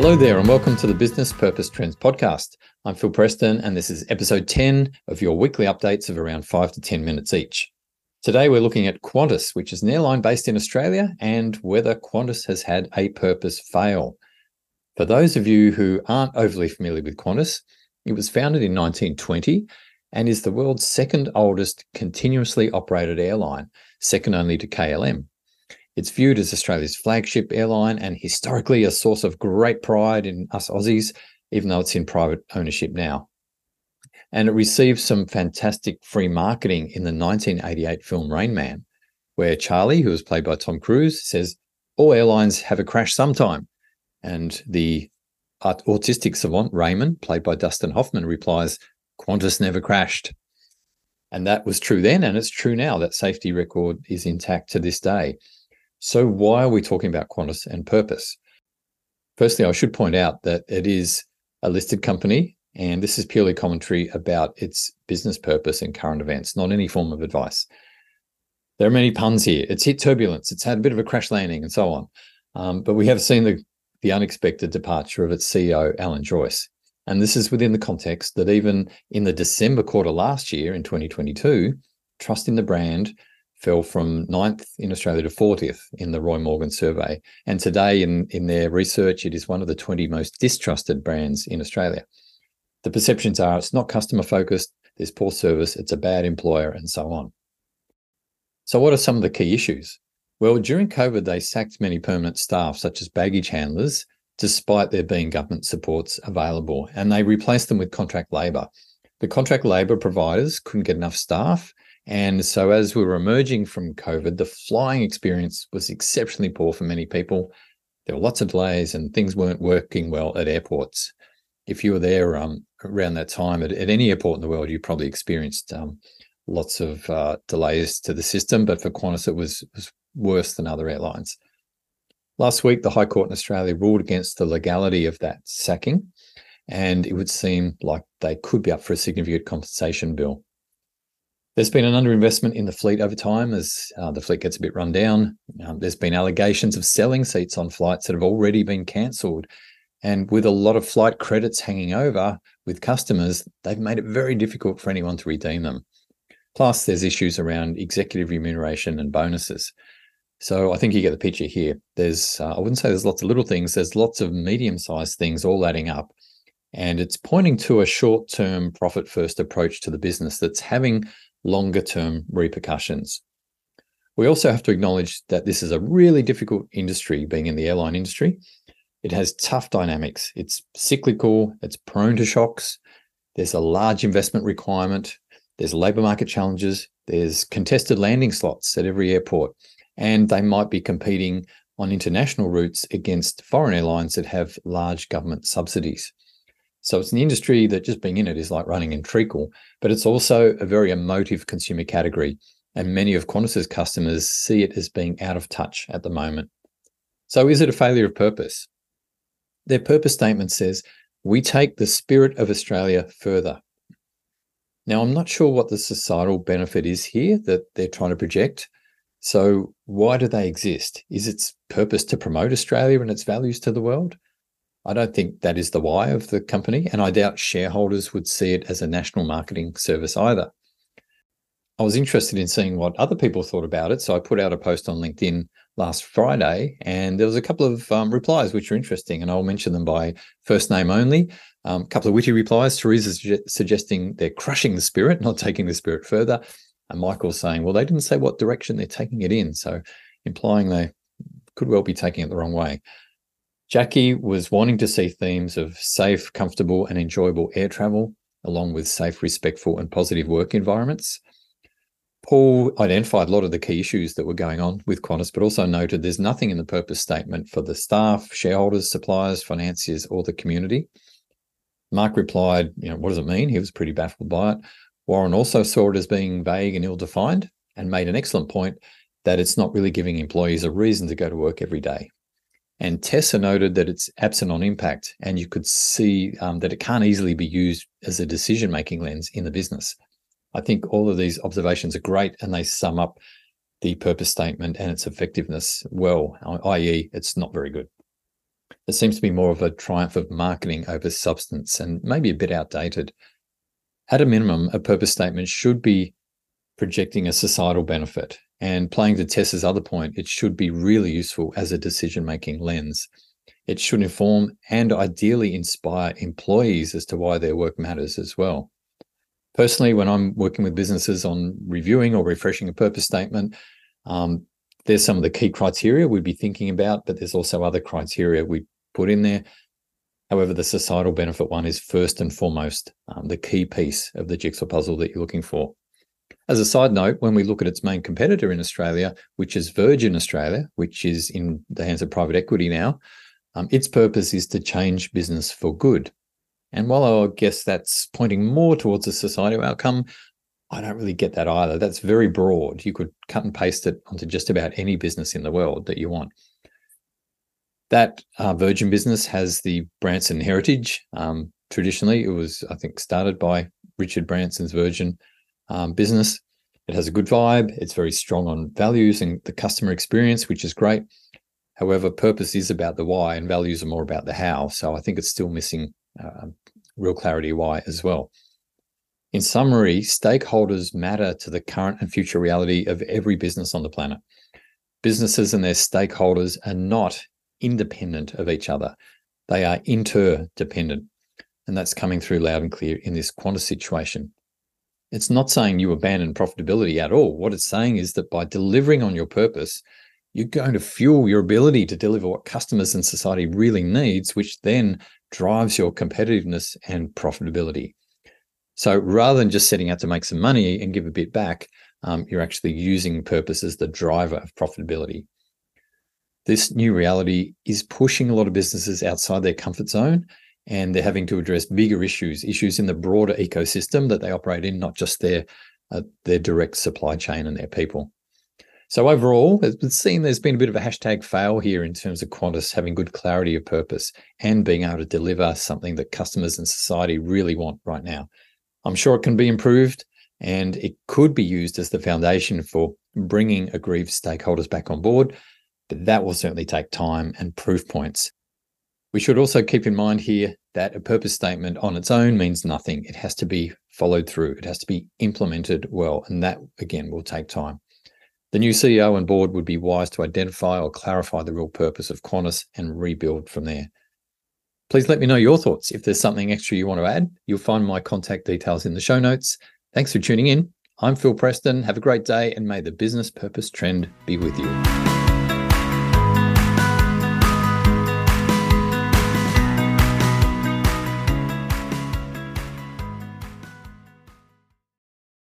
Hello there, and welcome to the Business Purpose Trends podcast. I'm Phil Preston, and this is episode 10 of your weekly updates of around five to 10 minutes each. Today, we're looking at Qantas, which is an airline based in Australia, and whether Qantas has had a purpose fail. For those of you who aren't overly familiar with Qantas, it was founded in 1920 and is the world's second oldest continuously operated airline, second only to KLM. It's viewed as Australia's flagship airline and historically a source of great pride in us Aussies, even though it's in private ownership now. And it received some fantastic free marketing in the 1988 film Rain Man, where Charlie, who was played by Tom Cruise, says, All airlines have a crash sometime. And the autistic savant Raymond, played by Dustin Hoffman, replies, Qantas never crashed. And that was true then, and it's true now. That safety record is intact to this day. So, why are we talking about Qantas and purpose? Firstly, I should point out that it is a listed company, and this is purely commentary about its business purpose and current events, not any form of advice. There are many puns here. It's hit turbulence, it's had a bit of a crash landing, and so on. Um, but we have seen the, the unexpected departure of its CEO, Alan Joyce. And this is within the context that even in the December quarter last year, in 2022, trust in the brand fell from ninth in Australia to 40th in the Roy Morgan survey. And today, in, in their research, it is one of the 20 most distrusted brands in Australia. The perceptions are it's not customer focused, there's poor service, it's a bad employer, and so on. So, what are some of the key issues? Well, during COVID, they sacked many permanent staff, such as baggage handlers, despite there being government supports available, and they replaced them with contract labour. The contract labour providers couldn't get enough staff, and so, as we were emerging from COVID, the flying experience was exceptionally poor for many people. There were lots of delays and things weren't working well at airports. If you were there um, around that time at, at, any airport in the world, you probably experienced um, lots of uh, delays to the system. But for Qantas, it was, was worse than other airlines. Last week, the High Court in Australia ruled against the legality of that sacking, and it would seem like they could be up for a significant compensation bill. There's been an underinvestment in the fleet over time as uh, the fleet gets a bit run down. Um, there's been allegations of selling seats on flights that have already been cancelled. And with a lot of flight credits hanging over with customers, they've made it very difficult for anyone to redeem them. Plus, there's issues around executive remuneration and bonuses. So I think you get the picture here. There's, uh, I wouldn't say there's lots of little things, there's lots of medium sized things all adding up. And it's pointing to a short term profit first approach to the business that's having longer term repercussions. We also have to acknowledge that this is a really difficult industry, being in the airline industry. It has tough dynamics. It's cyclical, it's prone to shocks. There's a large investment requirement. There's labor market challenges. There's contested landing slots at every airport. And they might be competing on international routes against foreign airlines that have large government subsidies. So it's an industry that just being in it is like running in treacle, but it's also a very emotive consumer category. And many of Qantas's customers see it as being out of touch at the moment. So is it a failure of purpose? Their purpose statement says, we take the spirit of Australia further. Now, I'm not sure what the societal benefit is here that they're trying to project. So, why do they exist? Is its purpose to promote Australia and its values to the world? I don't think that is the why of the company, and I doubt shareholders would see it as a national marketing service either. I was interested in seeing what other people thought about it, so I put out a post on LinkedIn last Friday, and there was a couple of um, replies which are interesting, and I'll mention them by first name only. Um, a couple of witty replies. Teresa su- suggesting they're crushing the spirit, not taking the spirit further, and Michael saying, "Well, they didn't say what direction they're taking it in," so implying they could well be taking it the wrong way. Jackie was wanting to see themes of safe, comfortable, and enjoyable air travel, along with safe, respectful, and positive work environments. Paul identified a lot of the key issues that were going on with Qantas, but also noted there's nothing in the purpose statement for the staff, shareholders, suppliers, financiers, or the community. Mark replied, you know, what does it mean? He was pretty baffled by it. Warren also saw it as being vague and ill defined and made an excellent point that it's not really giving employees a reason to go to work every day. And Tessa noted that it's absent on impact, and you could see um, that it can't easily be used as a decision making lens in the business. I think all of these observations are great and they sum up the purpose statement and its effectiveness well, i.e., it's not very good. It seems to be more of a triumph of marketing over substance and maybe a bit outdated. At a minimum, a purpose statement should be projecting a societal benefit. And playing to Tess's other point, it should be really useful as a decision making lens. It should inform and ideally inspire employees as to why their work matters as well. Personally, when I'm working with businesses on reviewing or refreshing a purpose statement, um, there's some of the key criteria we'd be thinking about, but there's also other criteria we put in there. However, the societal benefit one is first and foremost um, the key piece of the jigsaw puzzle that you're looking for. As a side note, when we look at its main competitor in Australia, which is Virgin Australia, which is in the hands of private equity now, um, its purpose is to change business for good. And while I guess that's pointing more towards a societal outcome, I don't really get that either. That's very broad. You could cut and paste it onto just about any business in the world that you want. That uh, Virgin business has the Branson heritage. Um, traditionally, it was, I think, started by Richard Branson's Virgin um, business. It has a good vibe. It's very strong on values and the customer experience, which is great. However, purpose is about the why, and values are more about the how. So I think it's still missing uh, real clarity why as well. In summary, stakeholders matter to the current and future reality of every business on the planet. Businesses and their stakeholders are not independent of each other, they are interdependent. And that's coming through loud and clear in this Qantas situation. It's not saying you abandon profitability at all. What it's saying is that by delivering on your purpose, you're going to fuel your ability to deliver what customers and society really needs, which then drives your competitiveness and profitability. So rather than just setting out to make some money and give a bit back, um, you're actually using purpose as the driver of profitability. This new reality is pushing a lot of businesses outside their comfort zone and they're having to address bigger issues, issues in the broader ecosystem that they operate in, not just their uh, their direct supply chain and their people. So overall, it's seen there's been a bit of a hashtag fail here in terms of Qantas having good clarity of purpose and being able to deliver something that customers and society really want right now. I'm sure it can be improved and it could be used as the foundation for bringing aggrieved stakeholders back on board, but that will certainly take time and proof points. We should also keep in mind here that a purpose statement on its own means nothing. It has to be followed through, it has to be implemented well, and that again will take time. The new CEO and board would be wise to identify or clarify the real purpose of Qantas and rebuild from there. Please let me know your thoughts. If there's something extra you want to add, you'll find my contact details in the show notes. Thanks for tuning in. I'm Phil Preston. Have a great day and may the business purpose trend be with you.